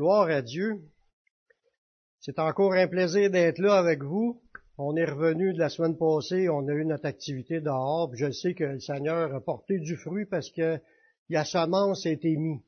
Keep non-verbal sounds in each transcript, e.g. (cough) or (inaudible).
Gloire à Dieu. C'est encore un plaisir d'être là avec vous. On est revenu de la semaine passée, on a eu notre activité dehors, je sais que le Seigneur a porté du fruit parce que la semence a été mise.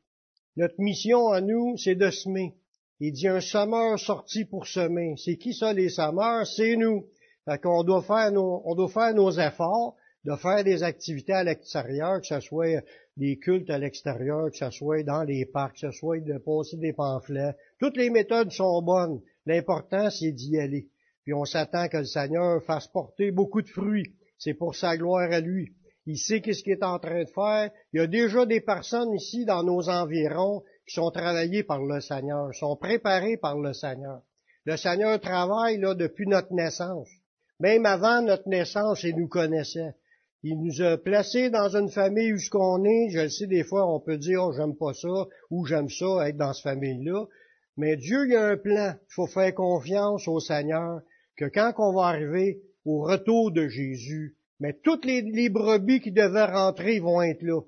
Notre mission à nous, c'est de semer. Il dit un semeur sorti pour semer. C'est qui ça, les semeurs? C'est nous. Fait qu'on doit faire nos, on doit faire nos efforts, de faire des activités à l'extérieur, que ce soit des cultes à l'extérieur, que ce soit dans les parcs, que ce soit de passer des pamphlets. Toutes les méthodes sont bonnes. L'important, c'est d'y aller. Puis on s'attend que le Seigneur fasse porter beaucoup de fruits. C'est pour sa gloire à lui. Il sait qu'est-ce qu'il est en train de faire. Il y a déjà des personnes ici dans nos environs qui sont travaillées par le Seigneur, sont préparées par le Seigneur. Le Seigneur travaille là depuis notre naissance. Même avant notre naissance, il nous connaissait. Il nous a placés dans une famille où ce qu'on est. Je le sais, des fois, on peut dire, oh, j'aime pas ça, ou j'aime ça, être dans cette famille-là. Mais Dieu, il a un plan. Il faut faire confiance au Seigneur que quand on va arriver au retour de Jésus, mais toutes les, brebis qui devaient rentrer vont être là.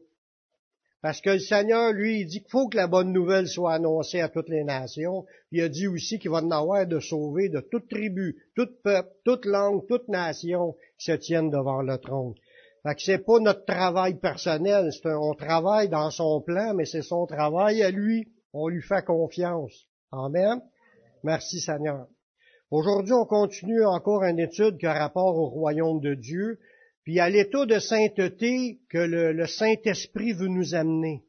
Parce que le Seigneur, lui, il dit qu'il faut que la bonne nouvelle soit annoncée à toutes les nations. Il a dit aussi qu'il va en avoir de sauver de toute tribu, tout peuple, toute langue, toute nation qui se tiennent devant le trône. Fait que c'est pas notre travail personnel, c'est on travaille dans son plan, mais c'est son travail à lui. On lui fait confiance. Amen. Merci Seigneur. Aujourd'hui, on continue encore une étude qui a rapport au royaume de Dieu, puis à l'état de sainteté que le, le Saint-Esprit veut nous amener.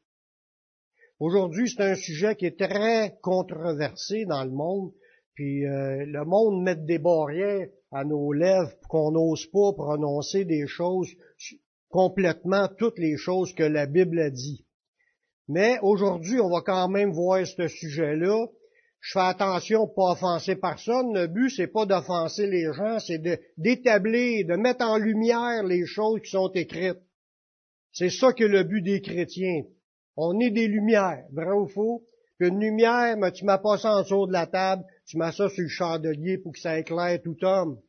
Aujourd'hui, c'est un sujet qui est très controversé dans le monde, puis euh, le monde met des barrières à nos lèvres qu'on n'ose pas prononcer des choses complètement toutes les choses que la Bible a dit. Mais aujourd'hui, on va quand même voir ce sujet-là. Je fais attention pour pas offenser personne. Le but, c'est pas d'offenser les gens, c'est d'établir, de mettre en lumière les choses qui sont écrites. C'est ça que le but des chrétiens. On est des lumières, vrai ou faux? Une lumière, mais tu m'as pas ça en dessous de la table, tu mets ça sur le chandelier pour que ça éclaire tout homme.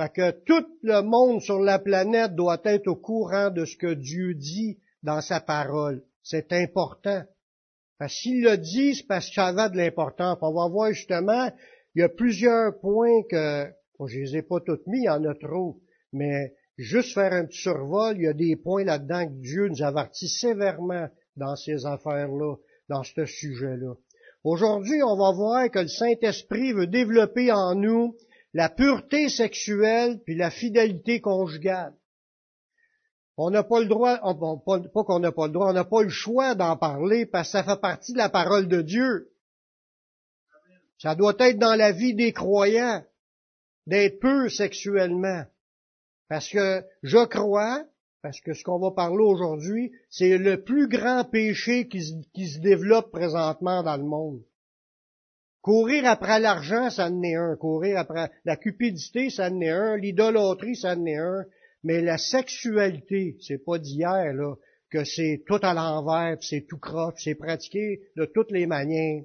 Fait que tout le monde sur la planète doit être au courant de ce que Dieu dit dans sa parole. C'est important. Parce s'il le dit, c'est parce que ça avait de l'importance. On va voir justement, il y a plusieurs points que, bon, je les ai pas toutes mis, il y en a trop, mais juste faire un petit survol, il y a des points là-dedans que Dieu nous avertit sévèrement dans ces affaires-là, dans ce sujet-là. Aujourd'hui, on va voir que le Saint-Esprit veut développer en nous la pureté sexuelle puis la fidélité conjugale. On n'a pas le droit, pas qu'on n'a pas le droit, on n'a pas le choix d'en parler parce que ça fait partie de la parole de Dieu. Ça doit être dans la vie des croyants d'être pur sexuellement. Parce que je crois, parce que ce qu'on va parler aujourd'hui, c'est le plus grand péché qui se développe présentement dans le monde. Courir après l'argent, ça en est un. Courir après la cupidité, ça en est un. L'idolâtrie, ça en est un. Mais la sexualité, c'est pas d'hier, là, que c'est tout à l'envers, c'est tout croche, c'est pratiqué de toutes les manières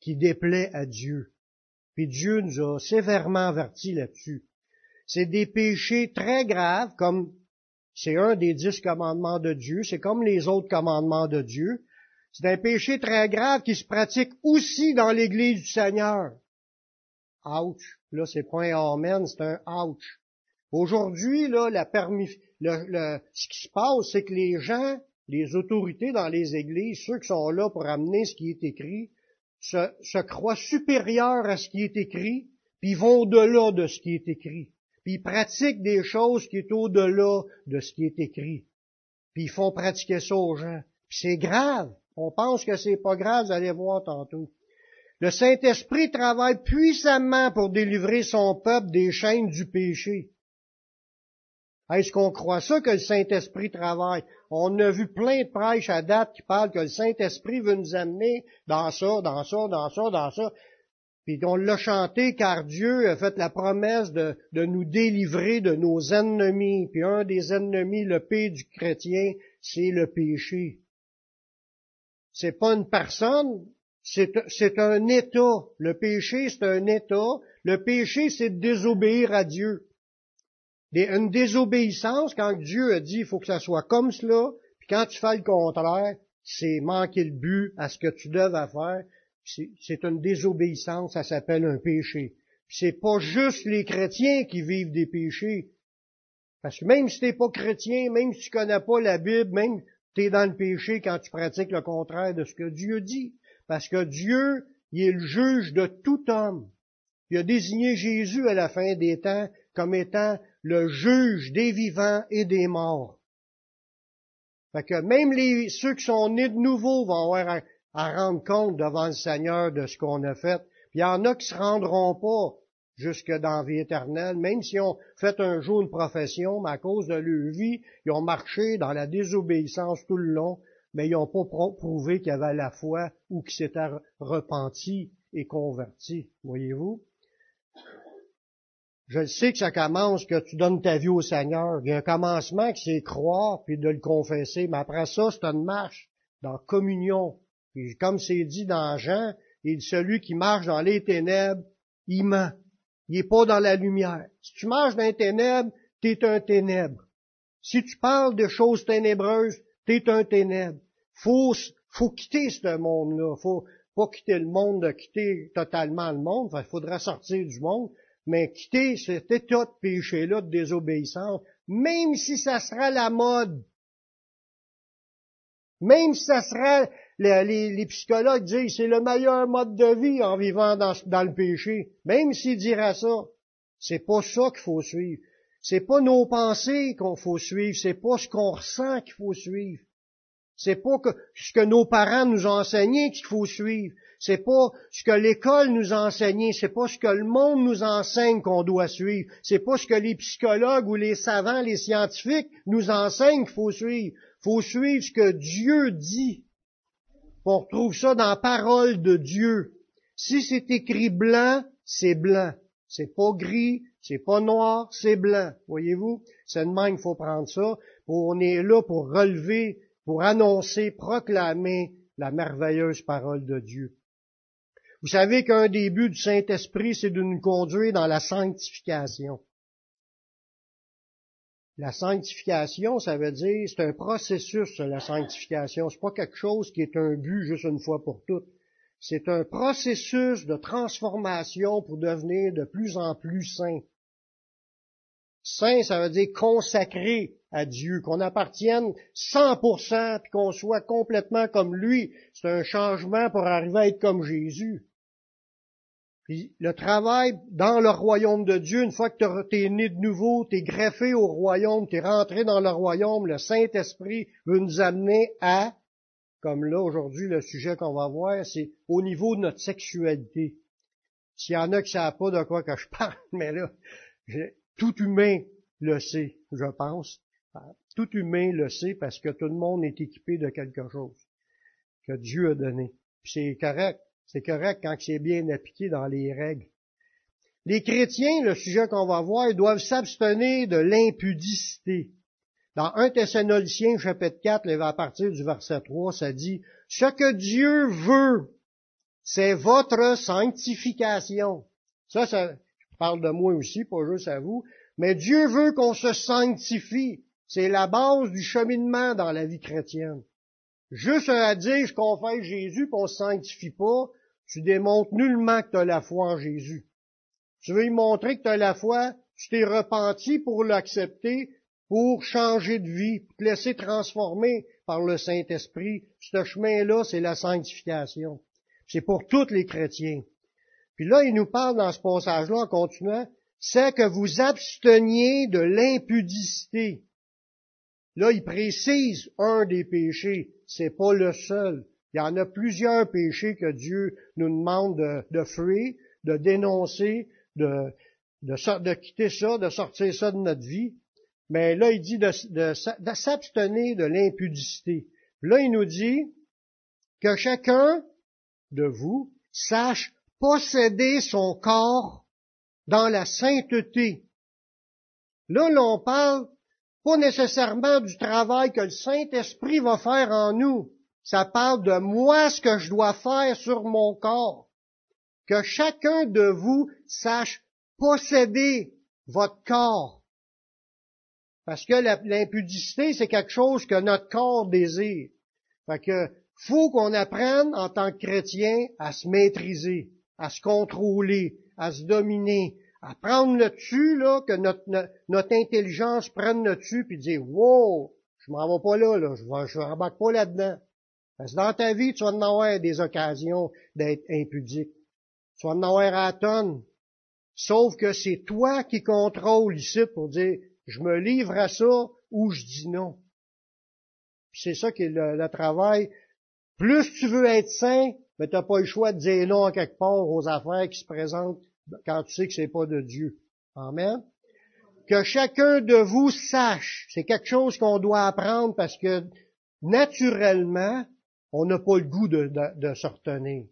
qui déplaît à Dieu. Puis Dieu nous a sévèrement avertis là-dessus. C'est des péchés très graves, comme c'est un des dix commandements de Dieu, c'est comme les autres commandements de Dieu, c'est un péché très grave qui se pratique aussi dans l'Église du Seigneur. Ouch. Là, c'est pas un amen, c'est un ouch. Aujourd'hui, là, la permis, le, ce qui se passe, c'est que les gens, les autorités dans les églises, ceux qui sont là pour amener ce qui est écrit, se, croient supérieurs à ce qui est écrit, puis vont au-delà de ce qui est écrit. Puis ils pratiquent des choses qui est au-delà de ce qui est écrit. Puis ils font pratiquer ça aux gens. Puis c'est grave. On pense que c'est pas grave, vous allez voir tantôt. Le Saint-Esprit travaille puissamment pour délivrer son peuple des chaînes du péché. Est-ce qu'on croit ça que le Saint-Esprit travaille? On a vu plein de prêches à date qui parlent que le Saint-Esprit veut nous amener dans ça, dans ça, dans ça, dans ça. Puis on l'a chanté car Dieu a fait la promesse de, de, nous délivrer de nos ennemis. Puis un des ennemis, le pays du chrétien, c'est le péché. C'est pas une personne, c'est un état. Le péché, c'est un état. Le péché, c'est de désobéir à Dieu. Une désobéissance, quand Dieu a dit, il faut que ça soit comme cela, puis quand tu fais le contraire, c'est manquer le but à ce que tu devais faire, c'est une désobéissance, ça s'appelle un péché. C'est pas juste les chrétiens qui vivent des péchés. Parce que même si t'es pas chrétien, même si tu connais pas la Bible, même tu dans le péché quand tu pratiques le contraire de ce que Dieu dit. Parce que Dieu, il est le juge de tout homme. Il a désigné Jésus à la fin des temps comme étant le juge des vivants et des morts. Fait que même ceux qui sont nés de nouveau vont avoir à, rendre compte devant le Seigneur de ce qu'on a fait. Puis il y en a qui se rendront pas jusque dans la vie éternelle, même s'ils ont fait un jour une profession, mais à cause de leur vie, ils ont marché dans la désobéissance tout le long, mais ils n'ont pas prouvé qu'il y avait la foi ou qu'ils s'étaient repentis et convertis. Voyez-vous? Je sais que ça commence que tu donnes ta vie au Seigneur. Il y a un commencement qui c'est croire puis de le confesser, mais après ça, c'est une marche dans communion. Comme c'est dit dans Jean, il celui qui marche dans les ténèbres, il ment. Il n'est pas dans la lumière. Si tu marches dans les ténèbres, es un ténèbre. Si tu parles de choses ténébreuses, es un ténèbre. Faut, faut quitter ce monde-là. Faut pas quitter le monde, quitter totalement le monde. Il faudra sortir du monde, mais quitter cet état de péché-là, de désobéissance, même si ça sera la mode, même si ça sera, les, psychologues disent, c'est le meilleur mode de vie en vivant dans, le péché, même s'ils diraient ça, c'est pas ça qu'il faut suivre. C'est pas nos pensées qu'on faut suivre, c'est pas ce qu'on ressent qu'il faut suivre. C'est pas ce que nos parents nous ont enseigné qu'il faut suivre. C'est pas ce que l'école nous a enseigné, c'est pas ce que le monde nous enseigne qu'on doit suivre. C'est pas ce que les psychologues ou les savants, les scientifiques nous enseignent qu'il faut suivre. Faut suivre ce que Dieu dit. On retrouve ça dans la parole de Dieu. Si c'est écrit blanc, c'est blanc. C'est pas gris, c'est pas noir, c'est blanc. Voyez-vous? C'est de même qu'il faut prendre ça. On est là pour relever, pour annoncer, proclamer la merveilleuse parole de Dieu. Vous savez qu'un des buts du Saint-Esprit, c'est de nous conduire dans la sanctification. La sanctification, ça veut dire, c'est un processus, la sanctification. C'est pas quelque chose qui est un but juste une fois pour toutes. C'est un processus de transformation pour devenir de plus en plus saint. Saint, ça veut dire consacré à Dieu, qu'on appartienne 100% puis qu'on soit complètement comme lui. C'est un changement pour arriver à être comme Jésus. Le travail dans le royaume de Dieu, une fois que tu es né de nouveau, tu es greffé au royaume, tu es rentré dans le royaume, le Saint-Esprit veut nous amener à, comme là aujourd'hui le sujet qu'on va voir, c'est au niveau de notre sexualité. S'il y en a qui ne savent pas de quoi que je parle, (laughs) mais là, tout humain le sait, je pense. Tout humain le sait parce que tout le monde est équipé de quelque chose que Dieu a donné. c'est correct. C'est correct quand c'est bien appliqué dans les règles. Les chrétiens, le sujet qu'on va voir, doivent s'abstenir de l'impudicité. Dans 1 Thessaloniciens, chapitre 4, à partir du verset 3, ça dit, Ce que Dieu veut, c'est votre sanctification. Ça, ça parle de moi aussi, pas juste à vous, mais Dieu veut qu'on se sanctifie. C'est la base du cheminement dans la vie chrétienne. Juste à dire qu'on fait Jésus, qu'on se sanctifie pas, tu démontres nullement que tu as la foi en Jésus. Tu veux lui montrer que tu as la foi, tu t'es repenti pour l'accepter, pour changer de vie, pour te laisser transformer par le Saint-Esprit. Ce chemin-là, c'est la sanctification. C'est pour tous les chrétiens. Puis là, il nous parle dans ce passage-là en continuant, c'est que vous absteniez de l'impudicité. Là, il précise un des péchés. C'est pas le seul. Il y en a plusieurs péchés que Dieu nous demande de, de de dénoncer, de, de, de, quitter ça, de sortir ça de notre vie. Mais là, il dit de, de s'abstenir de l'impudicité. Là, il nous dit que chacun de vous sache posséder son corps dans la sainteté. Là, l'on parle pas nécessairement du travail que le Saint-Esprit va faire en nous, ça parle de moi ce que je dois faire sur mon corps. Que chacun de vous sache posséder votre corps. Parce que l'impudicité, c'est quelque chose que notre corps désire. Fait que faut qu'on apprenne en tant que chrétien à se maîtriser, à se contrôler, à se dominer, à prendre le dessus, là, que notre, notre, intelligence prenne le dessus, puis dire, wow, je m'en vais pas là, là, je ne je pas là-dedans. Parce que dans ta vie, tu vas en avoir des occasions d'être impudique. Tu vas en avoir à tonne. Sauf que c'est toi qui contrôle ici pour dire, je me livre à ça ou je dis non. C'est ça qui est le, travail. Plus tu veux être saint, mais tu n'as pas le choix de dire non à quelque part aux affaires qui se présentent quand tu sais que c'est pas de Dieu. Amen. Que chacun de vous sache, c'est quelque chose qu'on doit apprendre parce que naturellement, on n'a pas le goût de, de se retenir.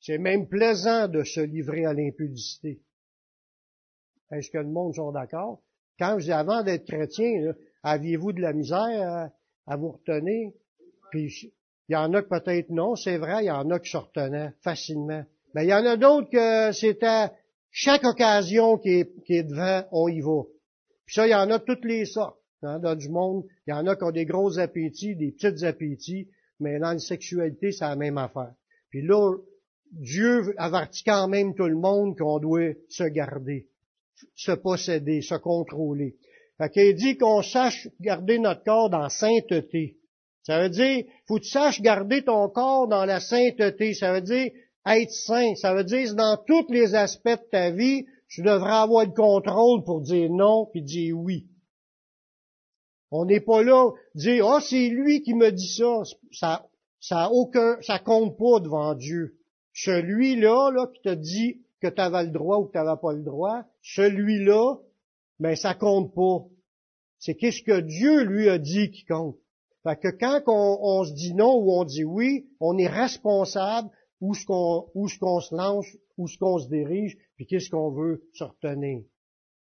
C'est même plaisant de se livrer à l'impudicité. Est-ce que le monde sont d'accord? Quand je dis avant d'être chrétien, aviez-vous de la misère à, vous retenir? Puis il y en a que peut-être non, c'est vrai, il y en a qui se retenaient facilement. Mais il y en a d'autres que à chaque occasion qui est, qui est devant, on y va. Puis ça, il y en a toutes les sortes. Hein, dans du monde, il y en a qui ont des gros appétits, des petits appétits, mais dans la sexualité, c'est la même affaire. Puis là, Dieu avertit quand même tout le monde qu'on doit se garder, se posséder, se contrôler. Fait qu'il dit qu'on sache garder notre corps dans sainteté. Ça veut dire, faut que tu saches garder ton corps dans la sainteté. Ça veut dire être saint. Ça veut dire dans tous les aspects de ta vie, tu devrais avoir le contrôle pour dire non puis dire oui. On n'est pas là dire oh c'est lui qui me dit ça. Ça ça aucun ça compte pas devant Dieu. Celui-là, là, qui te dit que tu avais le droit ou que tu n'avais pas le droit, celui-là, ben ça compte pas. C'est qu'est-ce que Dieu lui a dit qui compte. Fait que quand on, se dit non ou on dit oui, on est responsable où ce qu'on où ce qu'on se lance, où ce qu'on se dirige, puis qu'est-ce qu'on veut se retenir.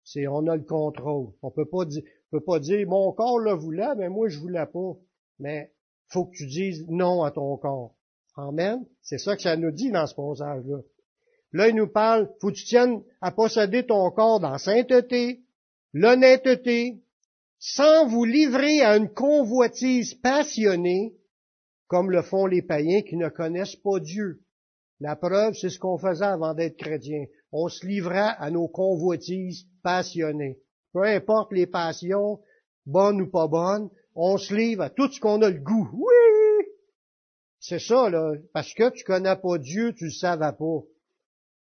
C'est on a le contrôle. On peut pas dire peut pas dire mon corps le voulait, mais moi je voulais pas. Mais faut que tu dises non à ton corps. Amen. C'est ça que ça nous dit dans ce passage-là. Là, il nous parle, faut que tu tiennes à posséder ton corps dans sainteté, l'honnêteté, sans vous livrer à une convoitise passionnée, comme le font les païens qui ne connaissent pas Dieu. La preuve, c'est ce qu'on faisait avant d'être chrétien. On se livrait à nos convoitises passionnées. Peu importe les passions, bonnes ou pas bonnes, on se livre à tout ce qu'on a le goût. Oui, c'est ça, là. Parce que tu connais pas Dieu, tu le savais pas.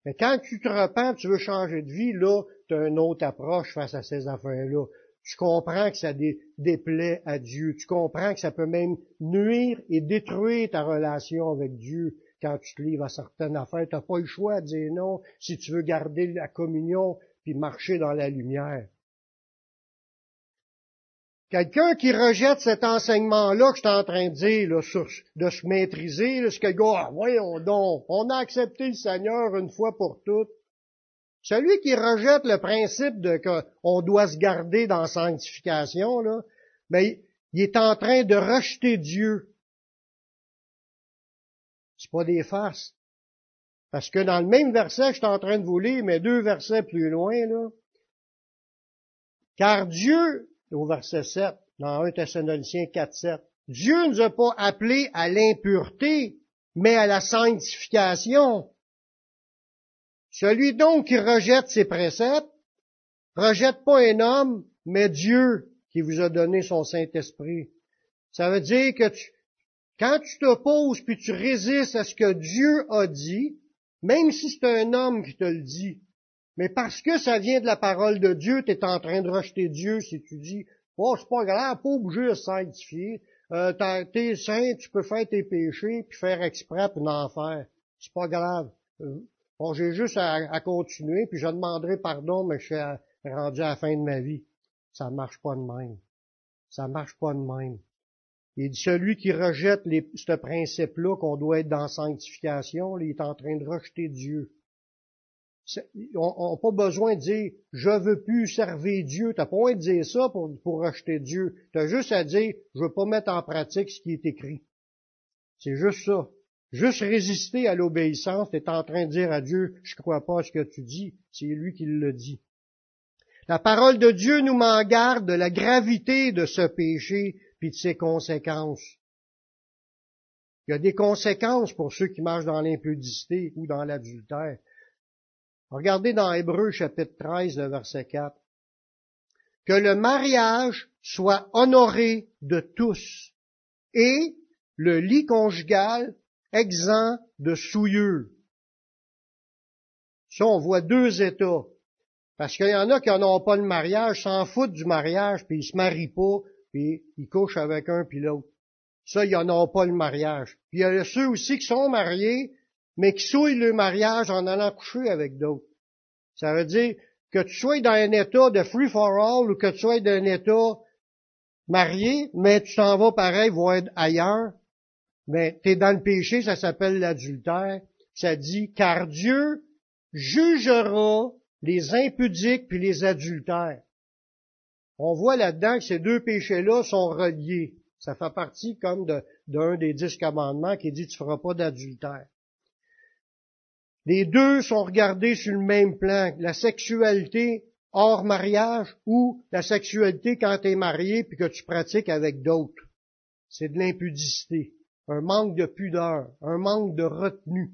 Mais quand tu te repens, tu veux changer de vie, là, tu as une autre approche face à ces affaires-là. Tu comprends que ça déplaît à Dieu. Tu comprends que ça peut même nuire et détruire ta relation avec Dieu quand tu te livres à certaines affaires. Tu n'as pas le choix de dire non si tu veux garder la communion puis marcher dans la lumière. Quelqu'un qui rejette cet enseignement-là que je suis en train de dire, de se maîtriser, ce que le ah, voyons donc, on a accepté le Seigneur une fois pour toutes. Celui qui rejette le principe de qu'on doit se garder dans la sanctification, là, mais il est en train de rejeter Dieu. C'est pas des farces. Parce que dans le même verset je suis en train de vous lire, mais deux versets plus loin, là, car Dieu au verset 7, dans 1 Thessaloniciens 4, 7. Dieu ne nous a pas appelés à l'impureté, mais à la sanctification. Celui donc qui rejette ses préceptes, rejette pas un homme, mais Dieu qui vous a donné son Saint-Esprit. Ça veut dire que tu, quand tu t'opposes puis tu résistes à ce que Dieu a dit, même si c'est un homme qui te le dit, mais parce que ça vient de la parole de Dieu, tu es en train de rejeter Dieu si tu dis, oh, c'est pas grave, pas obligé de sanctifier. Euh, t'es saint, tu peux faire tes péchés, puis faire exprès pour en faire. C'est pas grave. Euh, bon, j'ai juste à, continuer, puis je demanderai pardon, mais je suis rendu à la fin de ma vie. Ça marche pas de même. Ça marche pas de même. Et celui qui rejette les, ce principe-là qu'on doit être dans sanctification, il est en train de rejeter Dieu on n'a pas besoin de dire je veux plus servir Dieu. T'as pas besoin de dire ça pour, pour rejeter Dieu. Tu as juste à dire je veux pas mettre en pratique ce qui est écrit. C'est juste ça. Juste résister à l'obéissance, tu es en train de dire à Dieu, je crois pas à ce que tu dis, c'est lui qui le dit. La parole de Dieu nous m'en garde de la gravité de ce péché puis de ses conséquences. Il y a des conséquences pour ceux qui marchent dans l'impudicité ou dans l'adultère. Regardez dans Hébreu chapitre 13, le verset 4. Que le mariage soit honoré de tous et le lit conjugal exempt de souillure. Ça, on voit deux états. Parce qu'il y en a qui n'en ont pas le mariage, s'en foutent du mariage, puis ils se marient pas, puis ils couchent avec un puis l'autre. Ça, ils n'en ont pas le mariage. Puis il y a ceux aussi qui sont mariés, mais qui souillent le mariage en allant coucher avec d'autres. Ça veut dire que tu sois dans un état de free for all ou que tu sois dans un état marié, mais tu t'en vas pareil voir ailleurs, mais tu es dans le péché, ça s'appelle l'adultère. Ça dit, car Dieu jugera les impudiques puis les adultères. On voit là-dedans que ces deux péchés-là sont reliés. Ça fait partie comme d'un des dix commandements qui dit tu feras pas d'adultère. Les deux sont regardés sur le même plan. La sexualité hors mariage ou la sexualité quand tu es marié puis que tu pratiques avec d'autres. C'est de l'impudicité, un manque de pudeur, un manque de retenue.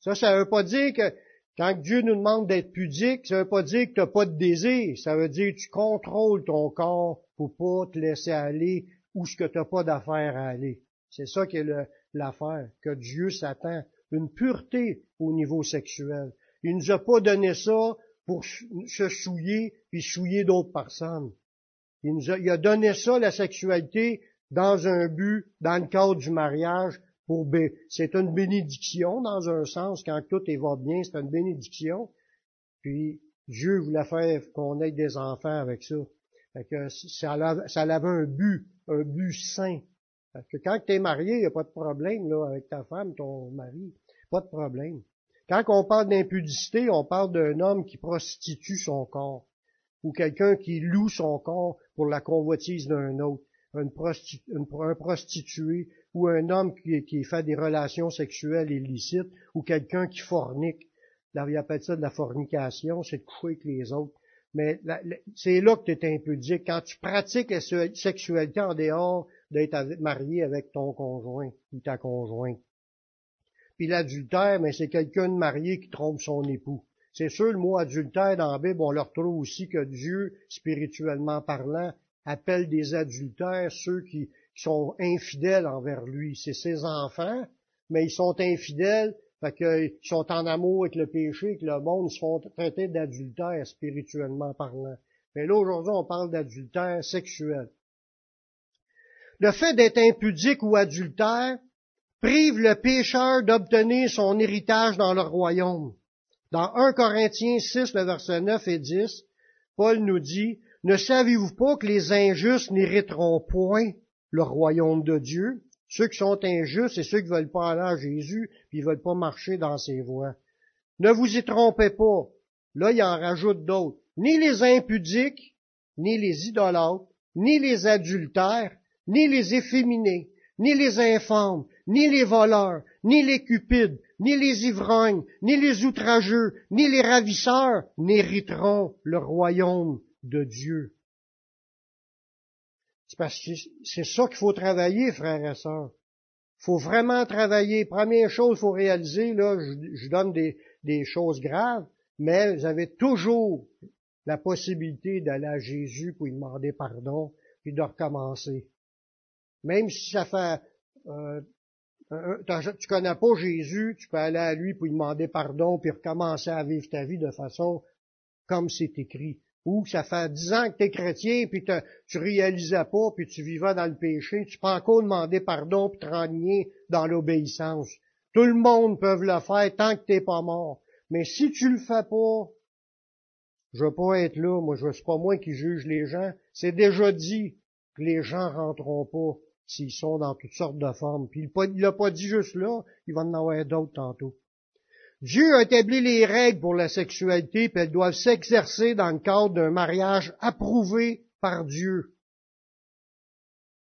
Ça, ça veut pas dire que quand Dieu nous demande d'être pudique, ça veut pas dire que tu n'as pas de désir. Ça veut dire que tu contrôles ton corps pour pas te laisser aller où ce que tu n'as pas d'affaire à aller. C'est ça qui est l'affaire, que Dieu s'attend. Une pureté au niveau sexuel. Il nous a pas donné ça pour se souiller puis souiller d'autres personnes. Il nous a, donné ça, la sexualité, dans un but, dans le cadre du mariage, pour c'est une bénédiction dans un sens, quand tout va bien, c'est une bénédiction. Puis Dieu voulait faire qu'on ait des enfants avec ça. Fait que ça, ça avait un but, un but sain. Parce que quand tu es marié, il n'y a pas de problème là, avec ta femme, ton mari. Pas de problème. Quand on parle d'impudicité, on parle d'un homme qui prostitue son corps, ou quelqu'un qui loue son corps pour la convoitise d'un autre, un prostitué, ou un homme qui, fait des relations sexuelles illicites, ou quelqu'un qui fornique. Là, il appelle ça de la fornication, c'est de coucher avec les autres. Mais c'est là que tu es impudique. Quand tu pratiques la sexualité en dehors d'être marié avec ton conjoint ou ta conjointe. Puis l'adultère, mais c'est quelqu'un de marié qui trompe son époux. C'est sûr, le mot adultère dans la Bible, on le retrouve aussi que Dieu, spirituellement parlant, appelle des adultères ceux qui, sont infidèles envers lui. C'est ses enfants, mais ils sont infidèles, fait qu'ils sont en amour avec le péché, que le monde, se font traiter d'adultère spirituellement parlant. Mais là, aujourd'hui, on parle d'adultère sexuel. Le fait d'être impudique ou adultère, prive le pécheur d'obtenir son héritage dans le royaume. Dans 1 Corinthiens 6, le verset 9 et 10, Paul nous dit, Ne savez-vous pas que les injustes n'hériteront point le royaume de Dieu? Ceux qui sont injustes, et ceux qui veulent pas aller à Jésus, puis ils veulent pas marcher dans ses voies. Ne vous y trompez pas. Là, il en rajoute d'autres. Ni les impudiques, ni les idolâtres, ni les adultères, ni les efféminés, ni les infâmes, ni les voleurs, ni les cupides, ni les ivrognes, ni les outrageux, ni les ravisseurs n'hériteront le royaume de Dieu. C'est parce que c'est ça qu'il faut travailler, frères et sœurs. Il faut vraiment travailler. Première chose, il faut réaliser, là, je, donne des, des choses graves, mais vous avez toujours la possibilité d'aller à Jésus pour lui demander pardon, puis de recommencer. Même si ça fait euh, tu connais pas Jésus, tu peux aller à lui pour lui demander pardon, puis recommencer à vivre ta vie de façon comme c'est écrit. Ou ça fait dix ans que tu es chrétien, puis tu réalisais pas, puis tu vivais dans le péché, tu peux encore demander pardon, puis te renier dans l'obéissance. Tout le monde peut le faire tant que t'es pas mort. Mais si tu le fais pas, je veux pas être là, moi je suis pas moi qui juge les gens. C'est déjà dit que les gens rentreront pas s'ils sont dans toutes sortes de formes. Puis il l'a pas dit juste là, il va en avoir d'autres tantôt. Dieu a établi les règles pour la sexualité, puis elles doivent s'exercer dans le cadre d'un mariage approuvé par Dieu.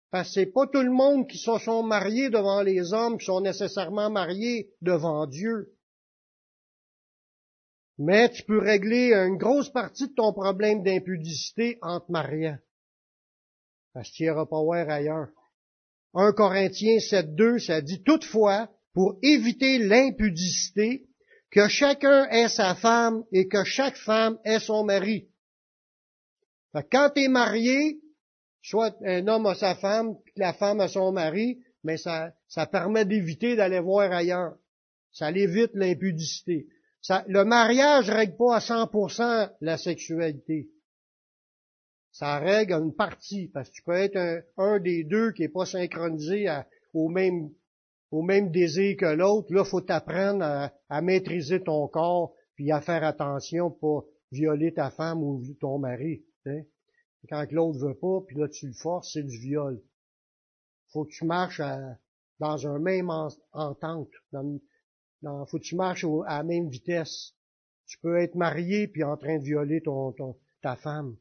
Parce que c'est pas tout le monde qui se sont mariés devant les hommes qui sont nécessairement mariés devant Dieu. Mais tu peux régler une grosse partie de ton problème d'impudicité en te mariant. Parce que tu n'iras pas ailleurs. 1 Corinthiens 7.2, ça dit toutefois, pour éviter l'impudicité, que chacun ait sa femme et que chaque femme ait son mari. quand tu es marié, soit un homme a sa femme, la femme a son mari, mais ça, ça permet d'éviter d'aller voir ailleurs. Ça évite l'impudicité. le mariage règle pas à 100% la sexualité. Ça règle une partie, parce que tu peux être un, des deux qui est pas synchronisé au même au même désir que l'autre. Là, faut t'apprendre à, maîtriser ton corps, puis à faire attention pour violer ta femme ou ton mari. Quand l'autre veut pas, puis là tu le forces, c'est du viol. Faut que tu marches dans un même entente. Dans, faut que tu marches à la même vitesse. Tu peux être marié puis en train de violer ton, ta femme.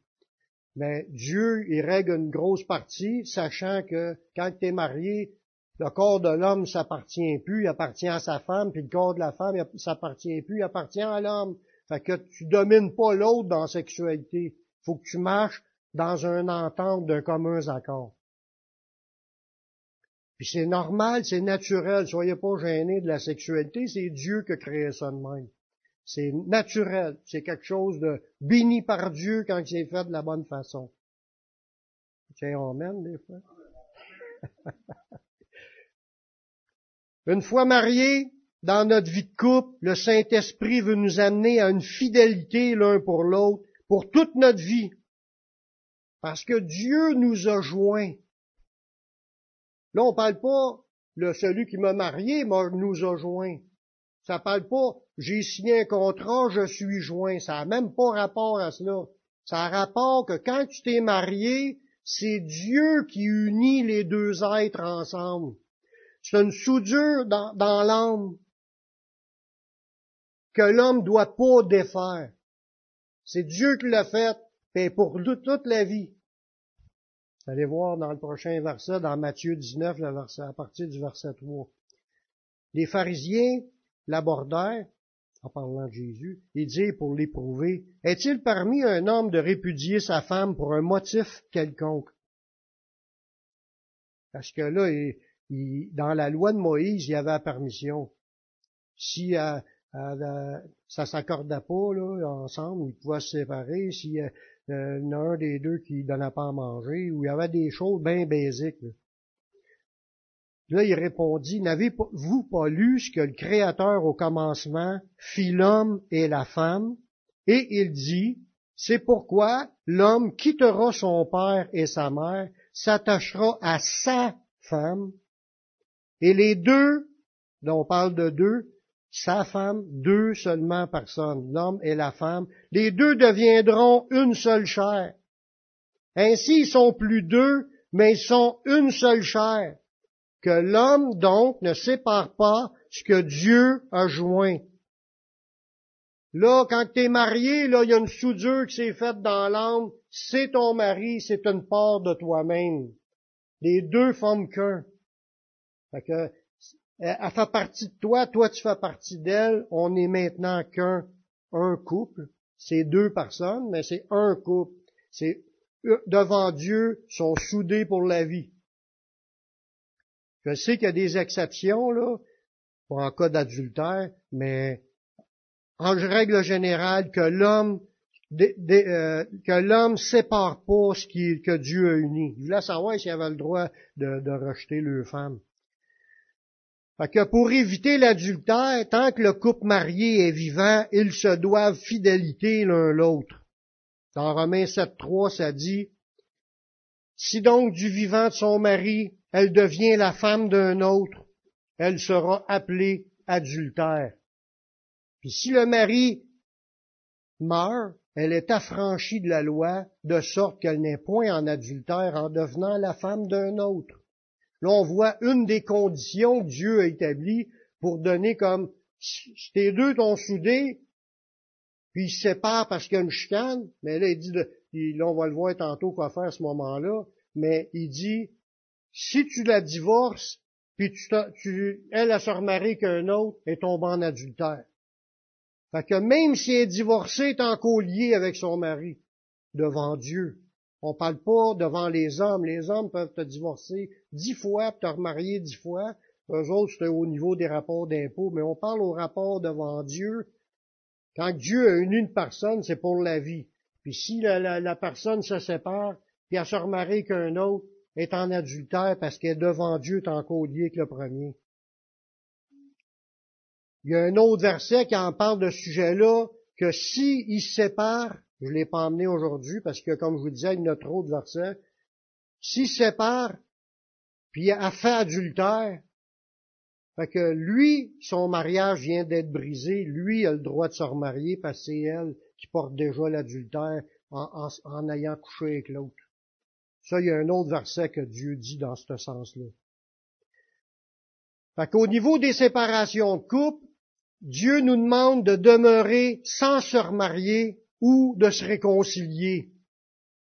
Mais Dieu, il règle une grosse partie, sachant que quand tu es marié, le corps de l'homme s'appartient plus, il appartient à sa femme, puis le corps de la femme s'appartient plus, il appartient à l'homme. Fait que tu domines pas l'autre dans la sexualité. Faut que tu marches dans un entente d'un commun accord. Puis c'est normal, c'est naturel, soyez pas gênés de la sexualité, c'est Dieu qui a créé ça de même. C'est naturel, c'est quelque chose de béni par Dieu quand c'est fait de la bonne façon. Tiens, on mène des fois. (laughs) Une fois mariés, dans notre vie de couple, le Saint-Esprit veut nous amener à une fidélité l'un pour l'autre pour toute notre vie. Parce que Dieu nous a joints. Là, on parle pas le celui qui m'a marié nous a joints. Ça parle pas j'ai signé un contrat, je suis joint. Ça n'a même pas rapport à cela. Ça a rapport que quand tu t'es marié, c'est Dieu qui unit les deux êtres ensemble. C'est une soudure dans, dans l'âme que l'homme doit pas défaire. C'est Dieu qui l'a fait, et pour toute la vie. Allez voir dans le prochain verset, dans Matthieu 19, à partir du verset 3. Les pharisiens l'abordèrent, en parlant de Jésus, et dit pour l'éprouver, est-il permis un homme de répudier sa femme pour un motif quelconque? Parce que là, dans la loi de Moïse, il y avait la permission. Si euh, euh, ça s'accordait pas là, ensemble, ils pouvaient se séparer. S'il y a un des deux qui donnait pas à manger, ou il y avait des choses bien basiques. Là. Il répondit, n'avez-vous pas lu ce que le Créateur au commencement fit l'homme et la femme? Et il dit, c'est pourquoi l'homme quittera son père et sa mère, s'attachera à sa femme, et les deux, dont on parle de deux, sa femme, deux seulement personnes, l'homme et la femme, les deux deviendront une seule chair. Ainsi, ils sont plus deux, mais ils sont une seule chair. Que l'homme, donc, ne sépare pas ce que Dieu a joint. Là, quand tu es marié, là, il y a une soudure qui s'est faite dans l'âme. C'est ton mari, c'est une part de toi-même. Les deux forment qu'un. Que, elle fait partie de toi, toi tu fais partie d'elle, on est maintenant qu'un un couple. C'est deux personnes, mais c'est un couple. C'est devant Dieu, sont soudés pour la vie. Je sais qu'il y a des exceptions, là, pour en cas d'adultère, mais en règle générale, que l'homme euh, que l'homme sépare pas ce qui, que Dieu a uni. Il voulait savoir s'il avait le droit de, de rejeter leur femme. Fait que pour éviter l'adultère, tant que le couple marié est vivant, ils se doivent fidélité l'un l'autre. Dans Romains 7.3, ça dit, Si donc du vivant de son mari, elle devient la femme d'un autre, elle sera appelée adultère. Puis si le mari meurt, elle est affranchie de la loi, de sorte qu'elle n'est point en adultère en devenant la femme d'un autre. Là, on voit une des conditions que Dieu a établies pour donner comme, si tes deux t'ont soudé, puis ils se séparent parce qu'il y a une chicane, mais là, il dit, de, là, on va le voir tantôt quoi faire à ce moment-là, mais il dit, si tu la divorces, puis tu, tu elle a se remarré qu'un autre, est tombe en adultère. Fait que même si elle est divorcée, elle est encore liée avec son mari devant Dieu. On parle pas devant les hommes. Les hommes peuvent te divorcer dix fois, te remarier dix fois. Eux autres, c'est au niveau des rapports d'impôts, mais on parle au rapport devant Dieu. Quand Dieu a uni une personne, c'est pour la vie. Puis si la, personne se sépare, puis elle se remarie qu'un autre, est en adultère parce qu'elle est devant Dieu est encore liée que le premier. Il y a un autre verset qui en parle de ce sujet-là, que si il se sépare, je ne l'ai pas emmené aujourd'hui parce que, comme je vous disais, il y a trop de versets, s'il se sépare, puis a fait adultère, fait que lui, son mariage vient d'être brisé, lui a le droit de se remarier parce que c'est elle qui porte déjà l'adultère en, ayant couché avec l'autre. Ça, il y a un autre verset que Dieu dit dans ce sens-là. Fait qu'au niveau des séparations de couple, Dieu nous demande de demeurer sans se remarier ou de se réconcilier.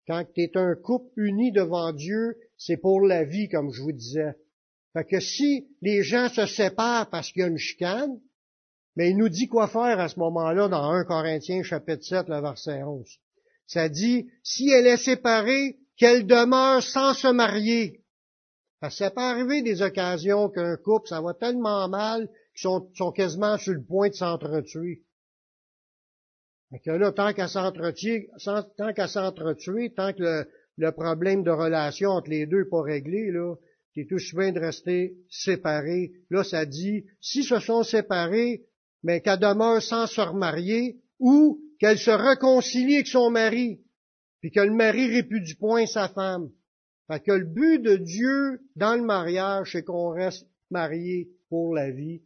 Quand tu es un couple uni devant Dieu, c'est pour la vie, comme je vous disais. Fait que si les gens se séparent parce qu'il y a une chicane, mais il nous dit quoi faire à ce moment-là dans 1 Corinthiens chapitre 7, le verset 11. Ça dit, si elle est séparée, qu'elle demeure sans se marier. Parce que ça peut arriver des occasions qu'un couple, ça va tellement mal qu'ils sont, quasiment sur le point de s'entretuer. Fait que là, tant qu'à s'entretuer, tant qu'à s'entretuer, tant que le, problème de relation entre les deux n'est pas réglé, là, c'est tout bien de rester séparés. Là, ça dit, si se sont séparés, mais qu'elle demeure sans se remarier, ou qu'elle se réconcilie avec son mari, puis que le mari répudie point sa femme. Fait que le but de Dieu dans le mariage, c'est qu'on reste marié pour la vie.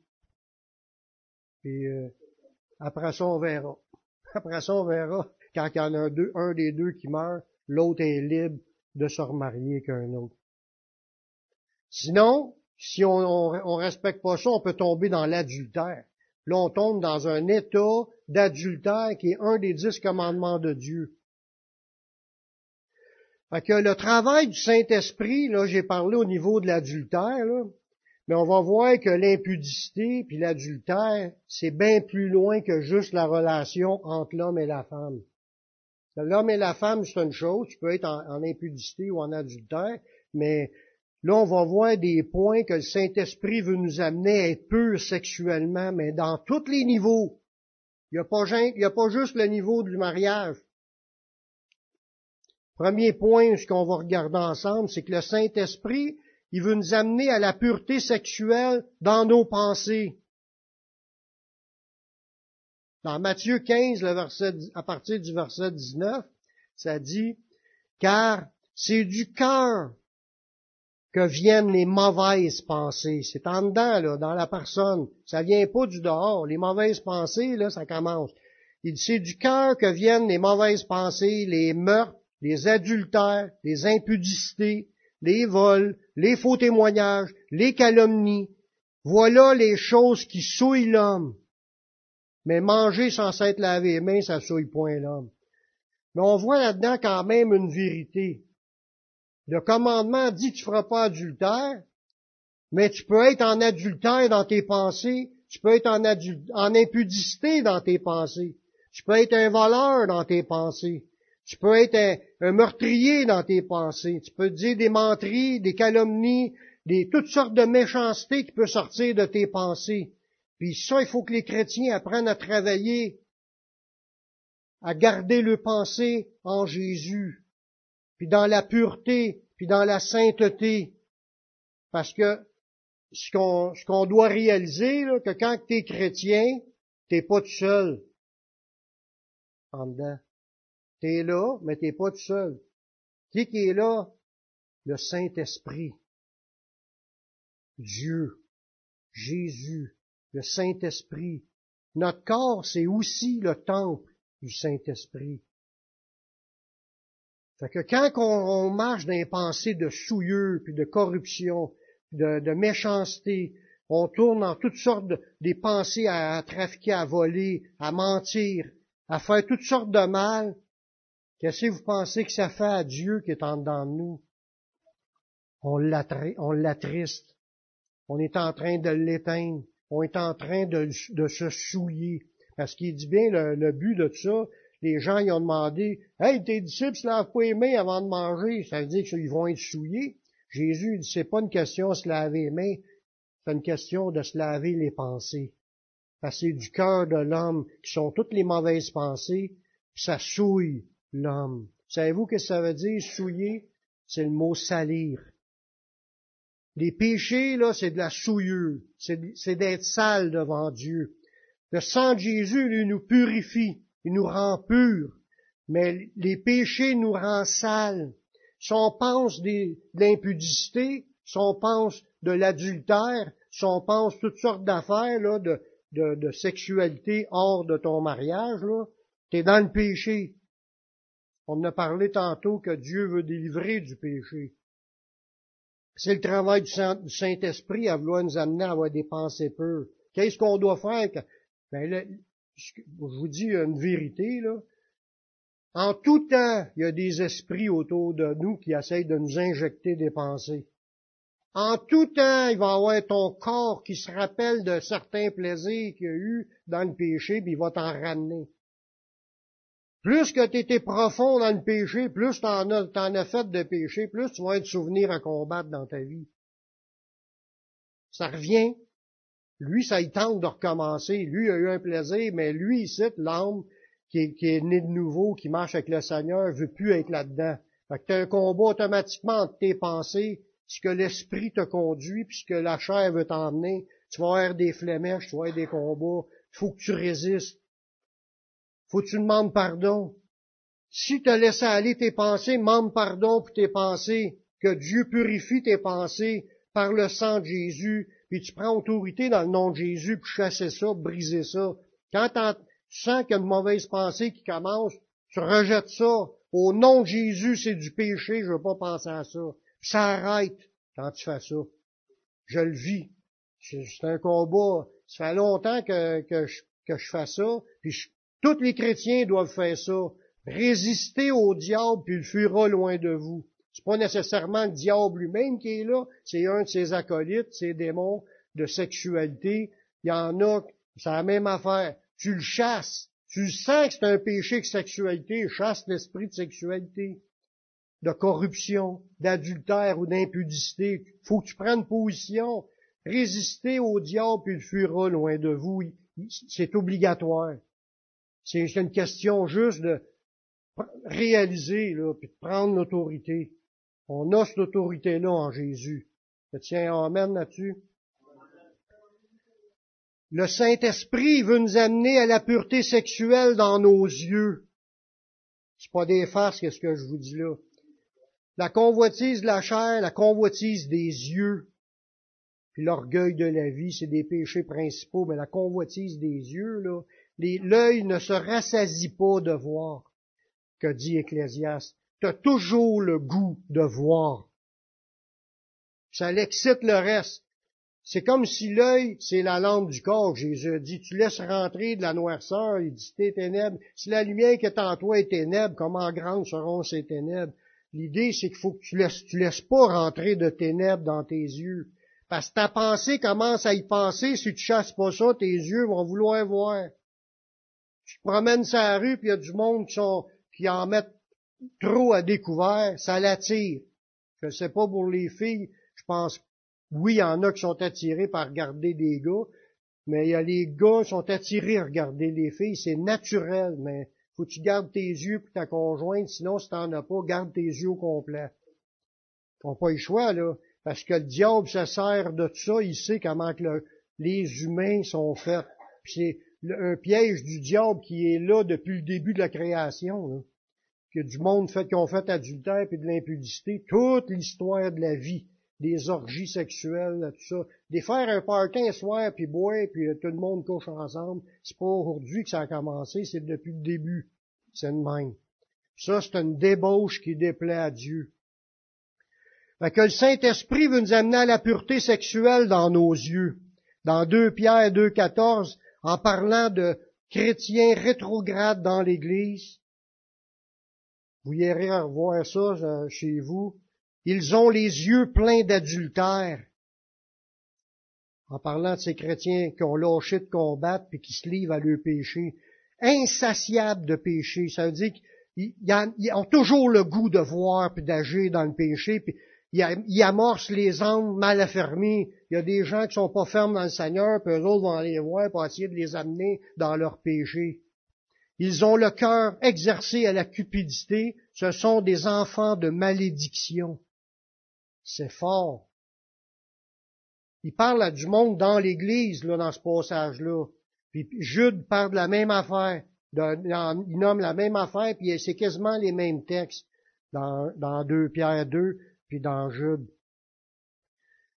Et euh, après ça, on verra. (laughs) Après ça, on verra. Quand il y en a un des deux qui meurt, l'autre est libre de se remarier qu'un autre. Sinon, si on, on, respecte pas ça, on peut tomber dans l'adultère. Là, on tombe dans un état d'adultère qui est un des dix commandements de Dieu. Fait que le travail du Saint-Esprit, là, j'ai parlé au niveau de l'adultère, mais on va voir que l'impudicité puis l'adultère, c'est bien plus loin que juste la relation entre l'homme et la femme. L'homme et la femme, c'est une chose, tu peux être en, impudicité ou en adultère, mais Là, on va voir des points que le Saint-Esprit veut nous amener à être peu sexuellement, mais dans tous les niveaux. Il n'y a pas juste le niveau du mariage. Premier point, ce qu'on va regarder ensemble, c'est que le Saint-Esprit, il veut nous amener à la pureté sexuelle dans nos pensées. Dans Matthieu 15, le verset, à partir du verset 19, ça dit, car c'est du cœur que viennent les mauvaises pensées. C'est en dedans, là, dans la personne. Ça vient pas du dehors. Les mauvaises pensées, là, ça commence. Il c'est du cœur que viennent les mauvaises pensées, les meurtres, les adultères, les impudicités, les vols, les faux témoignages, les calomnies. Voilà les choses qui souillent l'homme. Mais manger sans s'être lavé les mains, ça souille point l'homme. Mais on voit là-dedans quand même une vérité. Le commandement dit tu feras pas adultère, mais tu peux être en adultère dans tes pensées, tu peux être en, en impudicité dans tes pensées, tu peux être un voleur dans tes pensées, tu peux être un, meurtrier dans tes pensées, tu peux dire des menteries, des calomnies, des toutes sortes de méchancetés qui peuvent sortir de tes pensées. Puis ça, il faut que les chrétiens apprennent à travailler, à garder le pensée en Jésus puis dans la pureté, puis dans la sainteté. Parce que ce qu'on, ce qu'on doit réaliser, là, que quand tu es chrétien, t'es pas tout seul en. T'es là, mais t'es pas tout seul. Qui est là? Le Saint-Esprit. Dieu. Jésus. Le Saint-Esprit. Notre corps, c'est aussi le temple du Saint-Esprit. Fait que quand on, marche dans pensées de souillure, puis de corruption, de, de méchanceté, on tourne dans toutes sortes de des pensées à, trafiquer, à voler, à mentir, à faire toutes sortes de mal. Qu'est-ce que vous pensez que ça fait à Dieu qui est en dedans de nous? On l'attriste. On est en train de l'éteindre. On est en train de, se souiller. Parce qu'il dit bien le, but de tout ça, les gens ils ont demandé, Hey, tes disciples se lavent pas les mains avant de manger, ça veut dire qu'ils vont être souillés. Jésus dit, c'est pas une question de se laver les mains, c'est une question de se laver les pensées. Parce que c'est du cœur de l'homme qui sont toutes les mauvaises pensées, puis ça souille l'homme. Savez-vous que ça veut dire, souiller? C'est le mot salir. Les péchés, là, c'est de la souillure. C'est d'être sale devant Dieu. Le sang de Jésus, lui, nous purifie. Il nous rend purs. Mais les péchés nous rendent sales. Si on pense de l'impudicité, si on pense de l'adultère, si on pense toutes sortes d'affaires, là, de, de, de, sexualité hors de ton mariage, là, t'es dans le péché. On a parlé tantôt que Dieu veut délivrer du péché. C'est le travail du Saint-Esprit à vouloir nous amener à avoir des pensées pures. Qu'est-ce qu'on doit faire? Ben, je vous dis une vérité, là. En tout temps, il y a des esprits autour de nous qui essayent de nous injecter des pensées. En tout temps, il va y avoir ton corps qui se rappelle de certains plaisirs qu'il y a eu dans le péché, puis il va t'en ramener. Plus que tu étais profond dans le péché, plus tu en as, as fait de péché, plus tu vas être souvenir à combattre dans ta vie. Ça revient. Lui, ça y tente de recommencer. Lui a eu un plaisir, mais lui, ici, l'âme qui est, qui est né de nouveau, qui marche avec le Seigneur, veut plus être là-dedans. Fait que tu as un combat automatiquement entre tes pensées, ce l'esprit te conduit, puis ce la chair veut t'emmener. Tu vas avoir des flémèches, tu vas avoir des combats. Il faut que tu résistes. Faut tu demandes pardon. Si tu as laissé aller tes pensées, demande pardon pour tes pensées, que Dieu purifie tes pensées par le sang de Jésus, puis tu prends autorité dans le nom de Jésus pour chasser ça, briser ça. Quand tu sens qu'il y a une mauvaise pensée qui commence, tu rejettes ça. Au nom de Jésus, c'est du péché, je veux pas penser à ça. ça arrête quand tu fais ça. Je le vis. C'est un combat. Ça fait longtemps que, que, je, que je fais ça, puis je, tous les chrétiens doivent faire ça. Résister au diable, puis il fuira loin de vous. C'est pas nécessairement le diable lui-même qui est là, c'est un de ses acolytes, ses démons de sexualité. Il y en a, c'est la même affaire. Tu le chasses. Tu sens que c'est un péché de sexualité, chasse l'esprit de sexualité, de corruption, d'adultère ou d'impudicité. Faut que tu prennes position. Résister au diable, puis il fuira loin de vous. C'est obligatoire. C'est une question juste de réaliser, là, puis de prendre l'autorité. On a cette autorité-là en Jésus. Tiens Amen là-dessus. Le Saint-Esprit veut nous amener à la pureté sexuelle dans nos yeux. C'est pas des farces, qu'est-ce que je vous dis là. La convoitise de la chair, la convoitise des yeux, puis l'orgueil de la vie, c'est des péchés principaux, mais la convoitise des yeux, là, l'œil ne se rassasie pas de voir, que dit Ecclésiaste. Tu as toujours le goût de voir. Ça l'excite le reste. C'est comme si l'œil, c'est la lampe du corps. Jésus dit, tu laisses rentrer de la noirceur, il dit, tes ténèbres. Si la lumière qui est en toi est ténèbres, comment grandes seront ces ténèbres? L'idée, c'est qu'il faut que tu laisses, tu laisses pas rentrer de ténèbres dans tes yeux. Parce que ta pensée commence à y penser, si tu chasses pas ça, tes yeux vont vouloir voir tu promènes sur la rue, puis il y a du monde qui, sont, qui en mettent trop à découvert, ça l'attire. Je sais pas pour les filles, je pense, oui, il y en a qui sont attirés par regarder des gars, mais il y a les gars qui sont attirés à regarder les filles, c'est naturel, mais faut que tu gardes tes yeux pour ta conjointe, sinon si t'en as pas, garde tes yeux au complet. Ils n'ont pas le choix, là, parce que le diable se sert de ça, il sait comment que les humains sont faits. Puis un piège du diable qui est là depuis le début de la création. Là. Que du monde fait qui ont fait adultère et de l'impudicité, toute l'histoire de la vie, des orgies sexuelles, tout ça. Des faire un party soir, puis boire, puis euh, tout le monde couche ensemble, c'est pas aujourd'hui que ça a commencé, c'est depuis le début. C'est le même. Ça, c'est une débauche qui déplaît à Dieu. Fait que le Saint-Esprit veut nous amener à la pureté sexuelle dans nos yeux. Dans 2 Pierre 2.14, en parlant de chrétiens rétrogrades dans l'Église. Vous irez revoir ça chez vous. Ils ont les yeux pleins d'adultère. En parlant de ces chrétiens qui ont lâché de combattre puis qui se livrent à leur péché. insatiables de péché. Ça veut dire qu'ils ont toujours le goût de voir puis d'agir dans le péché, puis ils amorcent les âmes mal affermies. Il y a des gens qui sont pas fermes dans le Seigneur, puis eux autres vont aller voir pour essayer de les amener dans leur péché. Ils ont le cœur exercé à la cupidité. Ce sont des enfants de malédiction. C'est fort. Il parle à du monde dans l'Église, là, dans ce passage-là. Puis Jude parle de la même affaire. il nomme la même affaire, puis c'est quasiment les mêmes textes dans, dans 2 Pierre 2, puis dans Jude.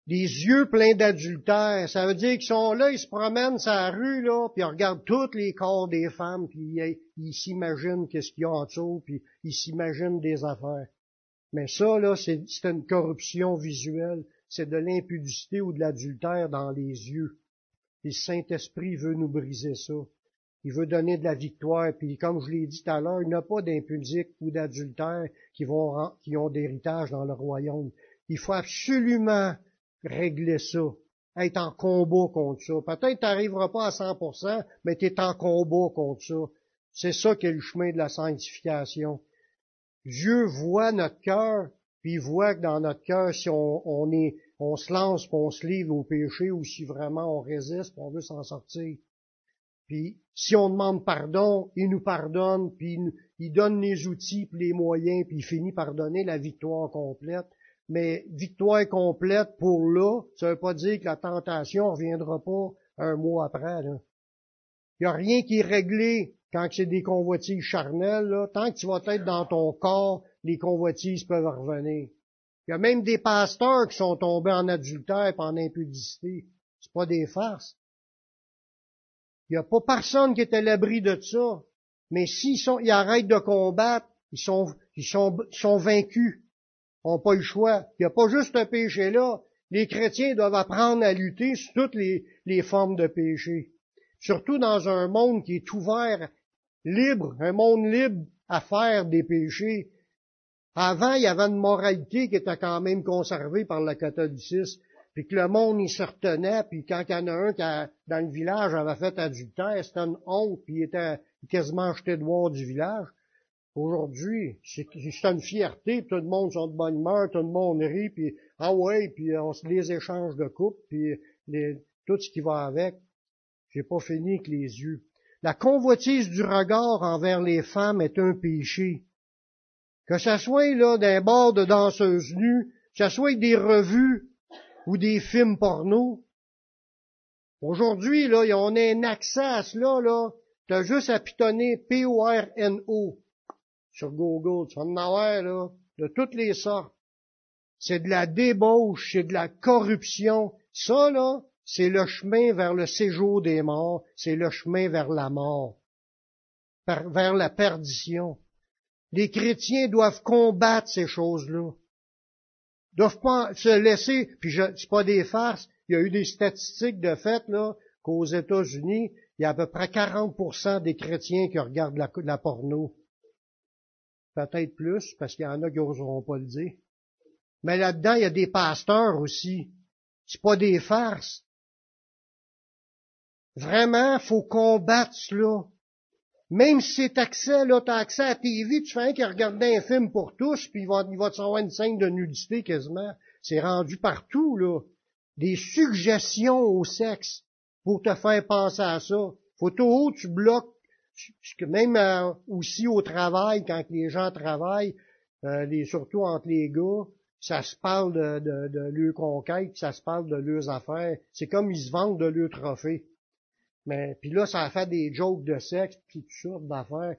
Des yeux pleins d'adultère, ça veut dire qu'ils sont là, ils se promènent la rue, là, puis ils regardent tous les corps des femmes, puis ils, s'imaginent qu'est-ce qu'il y a en dessous, puis ils s'imaginent des affaires. Mais ça, là, c'est une corruption visuelle, c'est de l'impudicité ou de l'adultère dans les yeux. Et Saint-Esprit veut nous briser ça. Il veut donner de la victoire, puis comme je l'ai dit tout à l'heure, il n'y a pas d'impudique ou d'adultère qui, qui ont d'héritage dans le royaume. Il faut absolument régler ça, être en combat contre ça. Peut-être tu pas à 100%, mais tu es en combat contre ça. C'est ça qui est le chemin de la sanctification. Dieu voit notre cœur, puis il voit que dans notre cœur, si on, est, on se lance, puis on se livre au péché, ou si vraiment on résiste, puis on veut s'en sortir. Puis si on demande pardon, il nous pardonne, puis il, donne les outils, puis les moyens, puis il finit par donner la victoire complète mais victoire complète pour là, ça veut pas dire que la tentation reviendra pas un mois après. Il n'y a rien qui est réglé quand c'est des convoitises charnelles. Tant que tu vas être dans ton corps, les convoitises peuvent revenir. Il y a même des pasteurs qui sont tombés en adultère et en impudicité. C'est pas des farces. Il n'y a pas personne qui est à l'abri de ça. Mais s'ils sont, ils arrêtent de combattre, ils sont, ils sont vaincus n'ont pas le choix. Il n'y a pas juste un péché là. Les chrétiens doivent apprendre à lutter sur toutes les, formes de péché. Surtout dans un monde qui est ouvert, libre, un monde libre à faire des péchés. Avant, il y avait une moralité qui était quand même conservée par le catholicisme, puis que le monde y se retenait, puis quand il y en a un qui, dans le village, avait fait adultère, c'était une honte, puis il était quasiment jeté de voir du village. Aujourd'hui, c'est une fierté, tout le monde sont de bonne humeur, tout le monde rit, puis ah ouais, puis on se les échanges de coupe, puis tout ce qui va avec. J'ai pas fini avec les yeux. La convoitise du regard envers les femmes est un péché. Que ça soit là d'un bord de danseuses nues, que ça soit des revues ou des films porno. Aujourd'hui, là, on a un accès à cela, là. T'as juste à pitonner P-O-R-N-O sur Google, tu vas là, de toutes les sortes. C'est de la débauche, c'est de la corruption. Ça, là, c'est le chemin vers le séjour des morts, c'est le chemin vers la mort, vers la perdition. Les chrétiens doivent combattre ces choses-là. Doivent pas se laisser, puis c'est pas des farces, il y a eu des statistiques de fait, là, qu'aux États-Unis, il y a à peu près 40% des chrétiens qui regardent la porno. Peut-être plus, parce qu'il y en a qui n'oseront pas le dire. Mais là-dedans, il y a des pasteurs aussi. C'est pas des farces. Vraiment, faut combattre cela. Même si c'est accès, là, t'as accès à la TV, tu fais un qui regarde un film pour tous, puis il va, il va te savoir une scène de nudité quasiment. C'est rendu partout, là. Des suggestions au sexe pour te faire penser à ça. Faut haut, tu bloques même euh, aussi au travail, quand les gens travaillent, euh, surtout entre les gars, ça se parle de, de, de leur conquête, ça se parle de leurs affaires. C'est comme ils se vendent de leurs trophées. Mais puis là, ça a fait des jokes de sexe, puis toutes sortes d'affaires.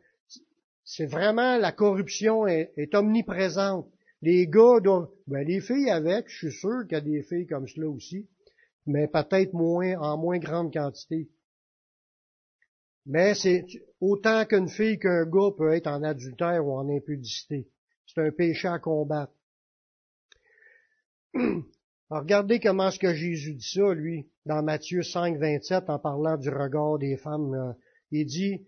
C'est vraiment la corruption est, omniprésente. Les gars ben les filles avec, je suis sûr qu'il y a des filles comme cela aussi, mais peut-être moins en moins grande quantité. Mais c'est autant qu'une fille qu'un gars peut être en adultère ou en impudicité. C'est un péché à combattre. (clears throat) Alors regardez comment est-ce que Jésus dit ça, lui, dans Matthieu 5, 27, en parlant du regard des femmes. Euh, il dit,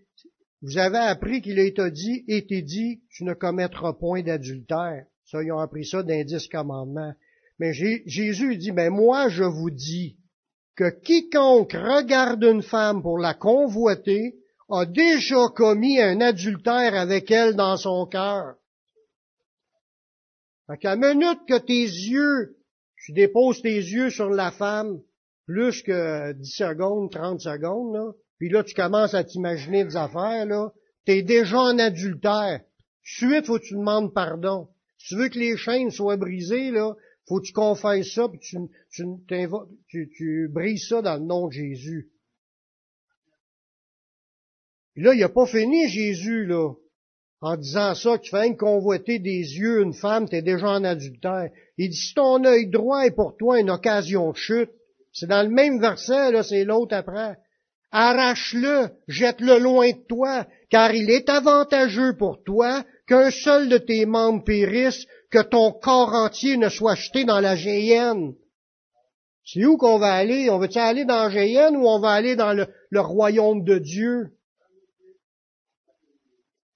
vous avez appris qu'il a été dit, été dit, tu ne commettras point d'adultère. Ça, ils ont appris ça dix commandements. Mais Jésus dit, mais moi je vous dis, que quiconque regarde une femme pour la convoiter a déjà commis un adultère avec elle dans son cœur. Fait qu'à minute que tes yeux, tu déposes tes yeux sur la femme, plus que 10 secondes, 30 secondes, puis là, tu commences à t'imaginer des affaires, là, t'es déjà en adultère. Suite, faut que tu demandes pardon. Si tu veux que les chaînes soient brisées, là, faut que tu confesses ça, puis tu, tu, tu, tu brises ça dans le nom de Jésus. Là, il a pas fini, Jésus, là, en disant ça, tu fais convoiter des yeux une femme, t'es déjà en adultère. Il dit, si ton œil droit est pour toi une occasion de chute, c'est dans le même verset, là, c'est l'autre après. Arrache-le, jette-le loin de toi, car il est avantageux pour toi qu'un seul de tes membres périsse, que ton corps entier ne soit jeté dans la géhenne. C'est où qu'on va aller? On veut-tu aller dans la géhenne ou on va aller dans le, le royaume de Dieu?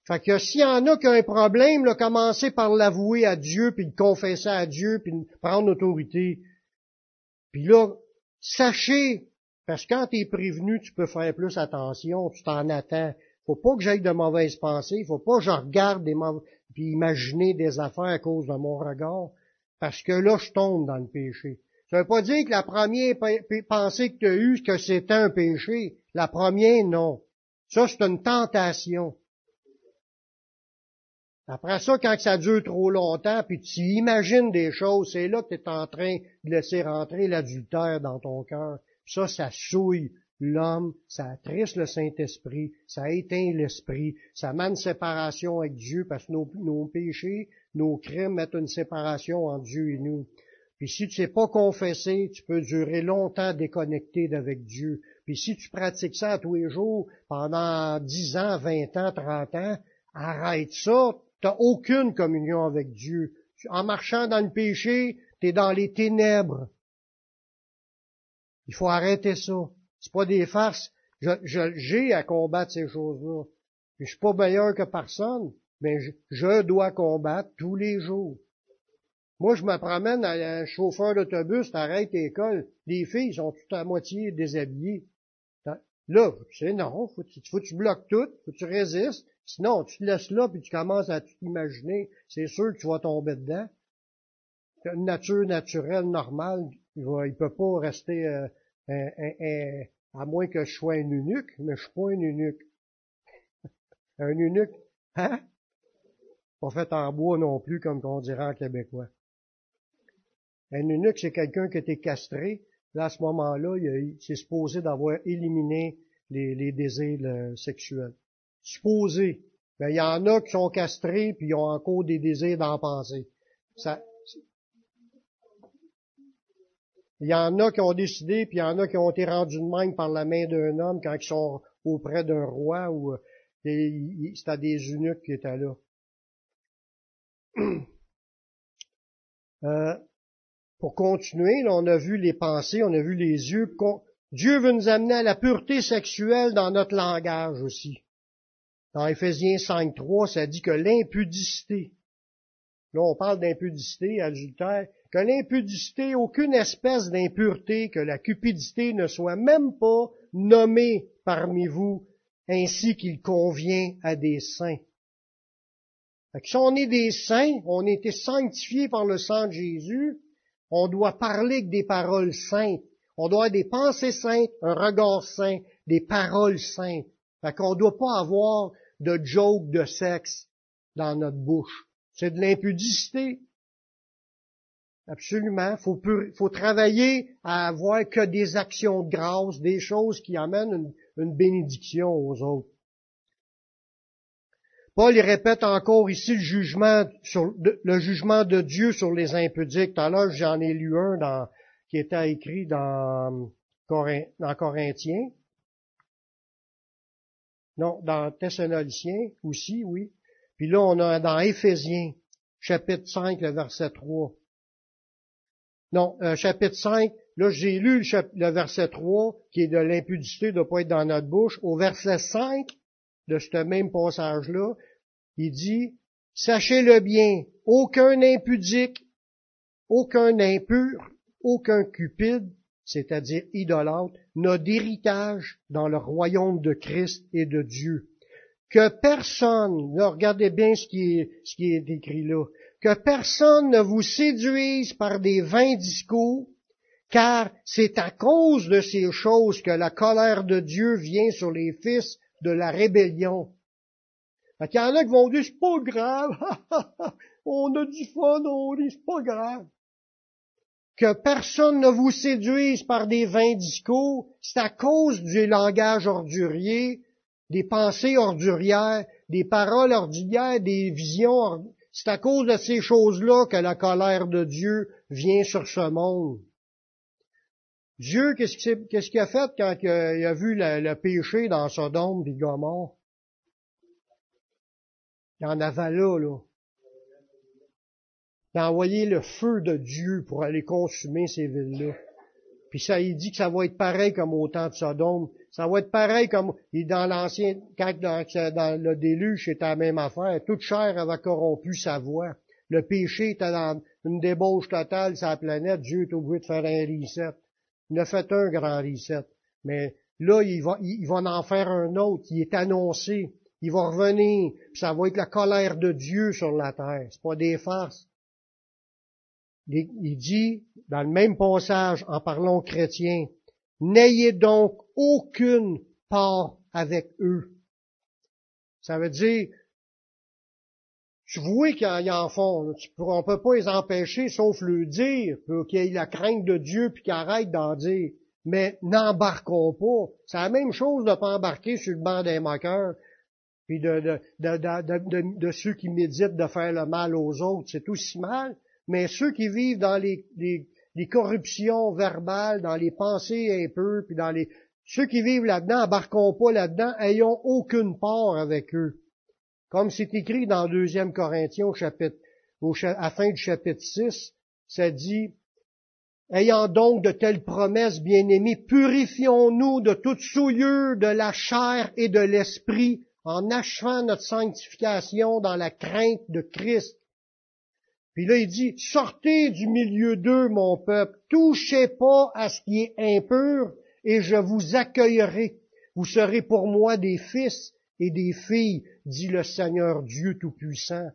Fait que s'il y en a qui ont un problème, là, commencez par l'avouer à Dieu, puis de confesser à Dieu, puis prendre autorité. Puis là, sachez, parce que quand tu es prévenu, tu peux faire plus attention, tu t'en attends. Faut pas que j'aille de mauvaises pensées, faut pas que je regarde des mauvaises, puis imaginer des affaires à cause de mon regard, parce que là, je tombe dans le péché. Ça veut pas dire que la première pensée que tu as eue, que c'était un péché. La première, non. Ça, c'est une tentation. Après ça, quand ça dure trop longtemps, puis tu imagines des choses, c'est là que tu es en train de laisser rentrer l'adultère dans ton cœur. Ça, ça souille l'homme, ça attriste le Saint-Esprit, ça éteint l'esprit, ça met une séparation avec Dieu parce que nos, péchés, nos crimes mettent une séparation entre Dieu et nous. Puis si tu sais pas confessé, tu peux durer longtemps déconnecté d'avec Dieu. Puis si tu pratiques ça tous les jours pendant 10 ans, 20 ans, 30 ans, arrête ça, n'as aucune communion avec Dieu. En marchant dans le péché, tu es dans les ténèbres. Il faut arrêter ça. C'est pas des farces. Je, j'ai à combattre ces choses-là. Je suis pas meilleur que personne, mais je, dois combattre tous les jours. Moi, je me promène à un chauffeur d'autobus, t'arrêtes l'école. Les filles sont toutes à moitié déshabillées. Là, tu sais, non, faut, faut que tu bloques tout, faut que tu résistes. Sinon, tu te laisses là, puis tu commences à t'imaginer, c'est sûr que tu vas tomber dedans. Une nature naturelle, normale, il ne peut pas rester, euh, à moins que je sois un eunuque, mais je suis pas un eunuque. (laughs) un eunuque, hein? Pas fait en bois non plus, comme on dirait en québécois. Un eunuque, c'est quelqu'un qui a été castré. Là, à ce moment-là, il s'est supposé d'avoir éliminé les, désirs euh, sexuels supposé. Ben, il y en a qui sont castrés puis ils ont encore des désirs d'en penser. Ça, il y en a qui ont décidé, puis il y en a qui ont été rendus de même par la main d'un homme quand ils sont auprès d'un roi ou euh, c'était des eunuques qui étaient là. (clears throat) Euh, pour continuer, on a vu les pensées, on a vu les yeux. Dieu veut nous amener à la pureté sexuelle dans notre langage aussi. Dans Ephésiens 5.3, ça dit que l'impudicité, là on parle d'impudicité, adultère, que l'impudicité, aucune espèce d'impureté, que la cupidité ne soit même pas nommée parmi vous, ainsi qu'il convient à des saints. si on est des saints, on a été sanctifiés par le sang de Jésus, on doit parler avec des paroles saintes. On doit avoir des pensées saintes, un regard saint, des paroles saintes. Fait qu'on ne doit pas avoir de joke de sexe dans notre bouche. C'est de l'impudicité. Absolument. Faut, faut travailler à avoir que des actions de grâce, des choses qui amènent une, bénédiction aux autres. Paul il répète encore ici le jugement, sur, le jugement de Dieu sur les impudiques. Tout à l'heure, j'en ai lu un dans, qui était écrit dans, dans Corinthiens. Non, dans Thessaloniciens aussi, oui. Puis là, on a dans Éphésiens, chapitre 5, le verset 3. Non, euh, chapitre 5, là j'ai lu le, verset 3, qui est de l'impudicité de pas être dans notre bouche. Au verset 5 de ce même passage-là, il dit, Sachez-le bien, aucun impudique, aucun impur, aucun cupide, c'est-à-dire idolâtres, n'a d'héritage dans le royaume de Christ et de Dieu. Que personne, regardez bien ce qui, est, ce là, que personne ne vous séduise par des vains discours, car c'est à cause de ces choses que la colère de Dieu vient sur les fils de la rébellion. Il y en a qui vont dire, c'est pas grave, (laughs) on a du fun, on dit, c'est pas grave. Que personne ne vous séduise par des vains discours, c'est à cause du langage ordurier, des pensées ordurières, des paroles ordurières, des visions. C'est à cause de ces choses-là que la colère de Dieu vient sur ce monde. Dieu, qu'est-ce qu'il a fait quand il a vu le, péché dans Sodome et Gomorre? Il en avait là, là. Il a envoyé le feu de Dieu pour aller consumer ces villes-là. Puis ça, il dit que ça va être pareil comme au temps de Sodome. Ça va être pareil comme dans l'ancien, quand dans, le déluge, c'était la même affaire. Toute chair avait corrompu sa voix. Le péché était dans une débauche totale sur la planète. Dieu est obligé de faire un reset. Il a fait un grand reset. Mais là, il va, en faire un autre. Il est annoncé. Il va revenir. Puis ça va être la colère de Dieu sur la terre. C'est pas des farces. Il dit, dans le même passage, en parlant aux chrétiens, n'ayez donc aucune part avec eux. Ça veut dire, tu vois qu'ils en font, on peut pas les empêcher, sauf le dire, pour qu'ils aient la crainte de Dieu, puis qu'ils arrêtent d'en dire. Mais n'embarquons pas. C'est la même chose de pas embarquer sur le banc des moqueurs, puis de, ceux qui méditent de faire le mal aux autres. C'est aussi mal. Mais ceux qui vivent dans les, corruptions verbales, dans les pensées un peu, puis dans les... Ceux qui vivent là-dedans, embarquons pas là-dedans, ayons aucune part avec eux. Comme c'est écrit dans 2 Corinthiens au chapitre, au, à fin du chapitre 6, ça dit, Ayant donc de telles promesses, bien-aimés, purifions-nous de toute souillure de la chair et de l'esprit, en achevant notre sanctification dans la crainte de Christ. Puis là, il dit, sortez du milieu d'eux, mon peuple, touchez pas à ce qui est impur, et je vous accueillerai. Vous serez pour moi des fils et des filles, dit le Seigneur Dieu Tout-Puissant.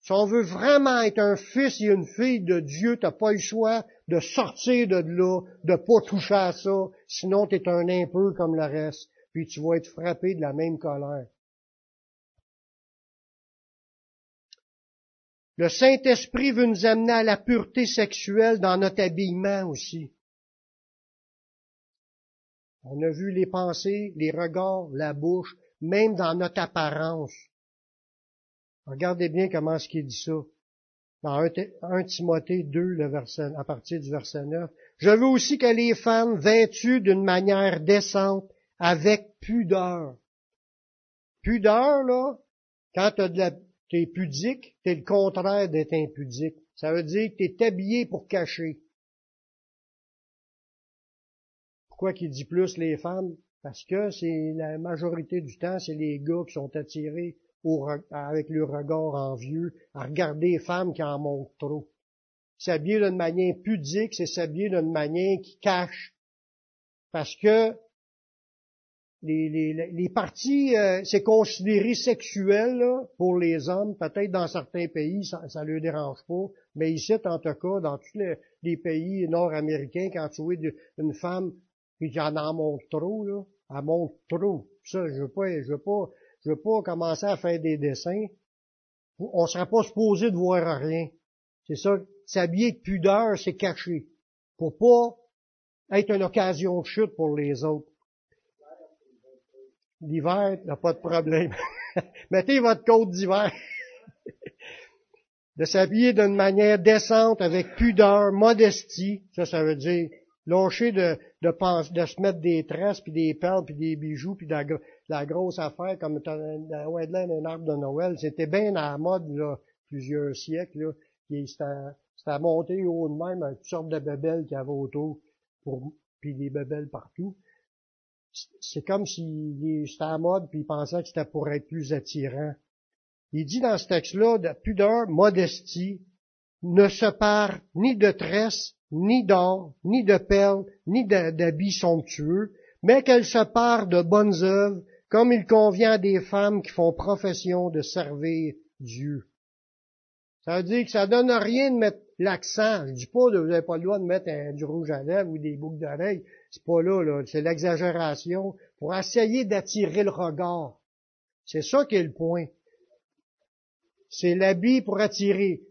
Si on veut vraiment être un fils et une fille de Dieu, t'as pas le choix de sortir de là, de pas toucher à ça, sinon t'es un impur comme le reste, puis tu vas être frappé de la même colère. Le Saint-Esprit veut nous amener à la pureté sexuelle dans notre habillement aussi. On a vu les pensées, les regards, la bouche, même dans notre apparence. Regardez bien comment ce qu'il dit ça. Dans 1 Timothée 2, le verset, à partir du verset 9. Je veux aussi que les femmes vêtues d'une manière décente, avec pudeur. Pudeur, là, quand tu as de la, t'es pudique, t'es le contraire d'être impudique. Ça veut dire que t'es habillé pour cacher. Pourquoi qu'il dit plus les femmes? Parce que c'est la majorité du temps, c'est les gars qui sont attirés avec le regard envieux à regarder les femmes qui en montrent trop. S'habiller d'une manière pudique, c'est s'habiller d'une manière qui cache. Parce que les, parties, euh, c'est considéré sexuel pour les hommes. Peut-être dans certains pays, ça ne leur dérange pas. Mais ici, en tout cas, dans tous les, pays nord-américains, quand tu vois une femme puis en en montre trop, là, elle montre trop. Ça, je veux pas, je veux pas, je veux pas commencer à faire des dessins. On sera pas supposé de voir rien. C'est ça. S'habiller de pudeur, c'est caché. Pour pas être une occasion de chute pour les autres. L'hiver, n'a pas de problème. (laughs) Mettez votre côte d'hiver. de s'habiller d'une manière décente, avec pudeur, modestie, ça, ça veut dire lâcher de, de, de se mettre des tresses, puis des perles, puis des bijoux, puis de la, grosse affaire, comme ouais, un arbre de Noël. C'était bien à la mode, là, plusieurs siècles, là. C'était à monter haut de même, une sorte de bebelles qu'il y avait autour, pour, puis des bebelles partout c'est comme s'il était à mode puis il pensait que c'était pour être plus attirant. Il dit dans ce texte-là, de pudeur, modestie, ne se part ni de tresse, ni d'or, ni de perles, ni d'habits somptueux, mais qu'elle se pare de bonnes œuvres, comme il convient à des femmes qui font profession de servir Dieu. Ça veut dire que ça donne rien de mettre l'accent. Je dis pas, vous n'avez pas le droit de mettre du rouge à lèvres ou des boucles d'oreilles. C'est pas là, là. C'est l'exagération pour essayer d'attirer le regard. C'est ça qui est le point. C'est l'habit pour attirer.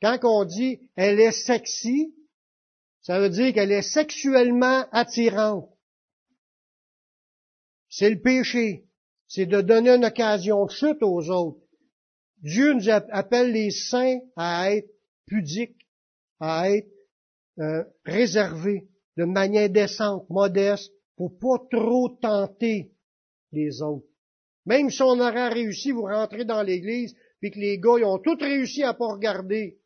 Quand on dit elle est sexy, ça veut dire qu'elle est sexuellement attirante. C'est le péché. C'est de donner une occasion de chute aux autres. Dieu nous appelle les saints à être pudiques, à être euh, réservés de manière décente, modeste, pour pas trop tenter les autres. Même si on aurait réussi, vous rentrez dans l'église, puis que les gars, ils ont tous réussi à pas regarder.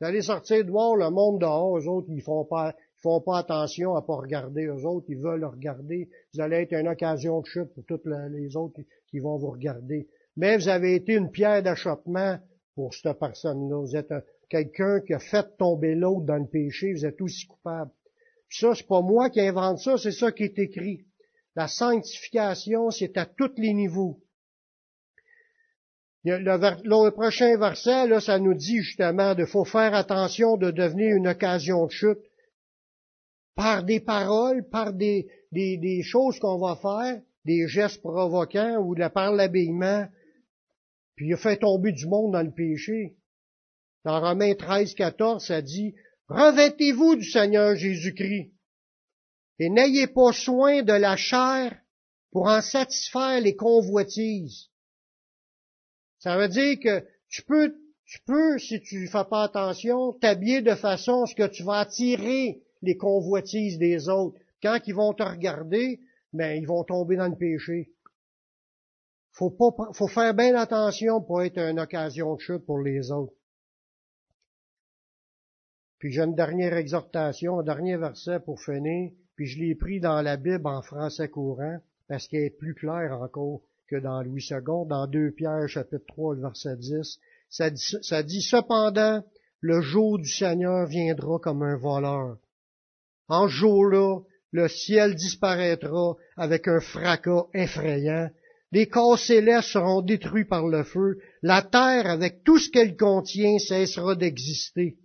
Vous allez sortir de voir le monde dehors, eux autres, ils font pas, font pas attention à pas regarder, eux autres, ils veulent regarder. Vous allez être une occasion de chute pour toutes les autres qui vont vous regarder. Mais vous avez été une pierre d'achoppement pour cette personne-là. Vous êtes quelqu'un qui a fait tomber l'autre dans le péché, vous êtes aussi coupable. Ça, c'est pas moi qui invente ça, c'est ça qui est écrit. La sanctification, c'est à tous les niveaux. Le, prochain verset, là, ça nous dit justement de faut faire attention de devenir une occasion de chute par des paroles, par des, choses qu'on va faire, des gestes provoquants ou de, par l'habillement, puis il a fait tomber du monde dans le péché. Dans Romains 13, 14, ça dit, Revêtez-vous du Seigneur Jésus-Christ et n'ayez pas soin de la chair pour en satisfaire les convoitises. Ça veut dire que tu peux, tu peux, si tu fais pas attention, t'habiller de façon à ce que tu vas attirer les convoitises des autres. Quand ils vont te regarder, ben, ils vont tomber dans le péché. Faut pas, faut faire bien attention pour être une occasion de chute pour les autres. Puis j'ai une dernière exhortation, un dernier verset pour finir, puis je l'ai pris dans la Bible en français courant, parce qu'elle est plus claire encore que dans Louis II, dans 2 Pierre chapitre 3, verset 10. Ça dit, cependant, le jour du Seigneur viendra comme un voleur. En jour-là, le ciel disparaîtra avec un fracas effrayant, les corps célestes seront détruits par le feu, la terre avec tout ce qu'elle contient cessera d'exister.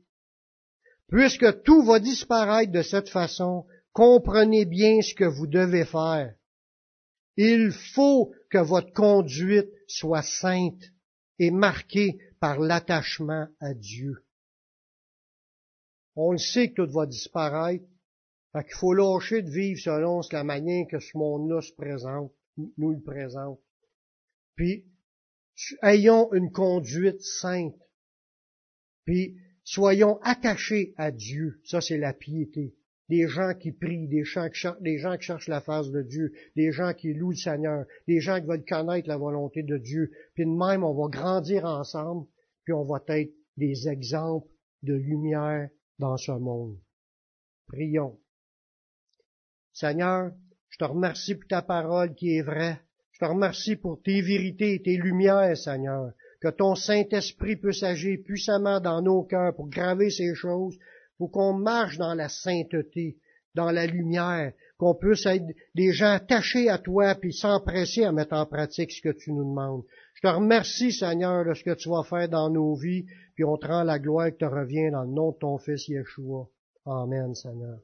Puisque tout va disparaître de cette façon, comprenez bien ce que vous devez faire. Il faut que votre conduite soit sainte et marquée par l'attachement à Dieu. On le sait que tout va disparaître, fait qu'il faut lâcher de vivre selon la manière que ce monde-là se présente, nous le présente. Puis, ayons une conduite sainte. Puis, soyons attachés à Dieu. Ça, c'est la piété des gens qui prient, des gens qui, cherchent, la face de Dieu, des gens qui louent le Seigneur, des gens qui veulent connaître la volonté de Dieu. Puis de même, on va grandir ensemble, puis on va être des exemples de lumière dans ce monde. Prions. Seigneur, je te remercie pour ta parole qui est vraie. Je te remercie pour tes vérités et tes lumières, Seigneur. Que ton Saint-Esprit puisse agir puissamment dans nos cœurs pour graver ces choses, pour qu'on marche dans la sainteté, dans la lumière, qu'on puisse être des gens attachés à toi puis s'empresser à mettre en pratique ce que tu nous demandes. Je te remercie, Seigneur, de ce que tu vas faire dans nos vies, puis on te rend la gloire qui te revient dans le nom de ton Fils Yeshua. Amen, Seigneur.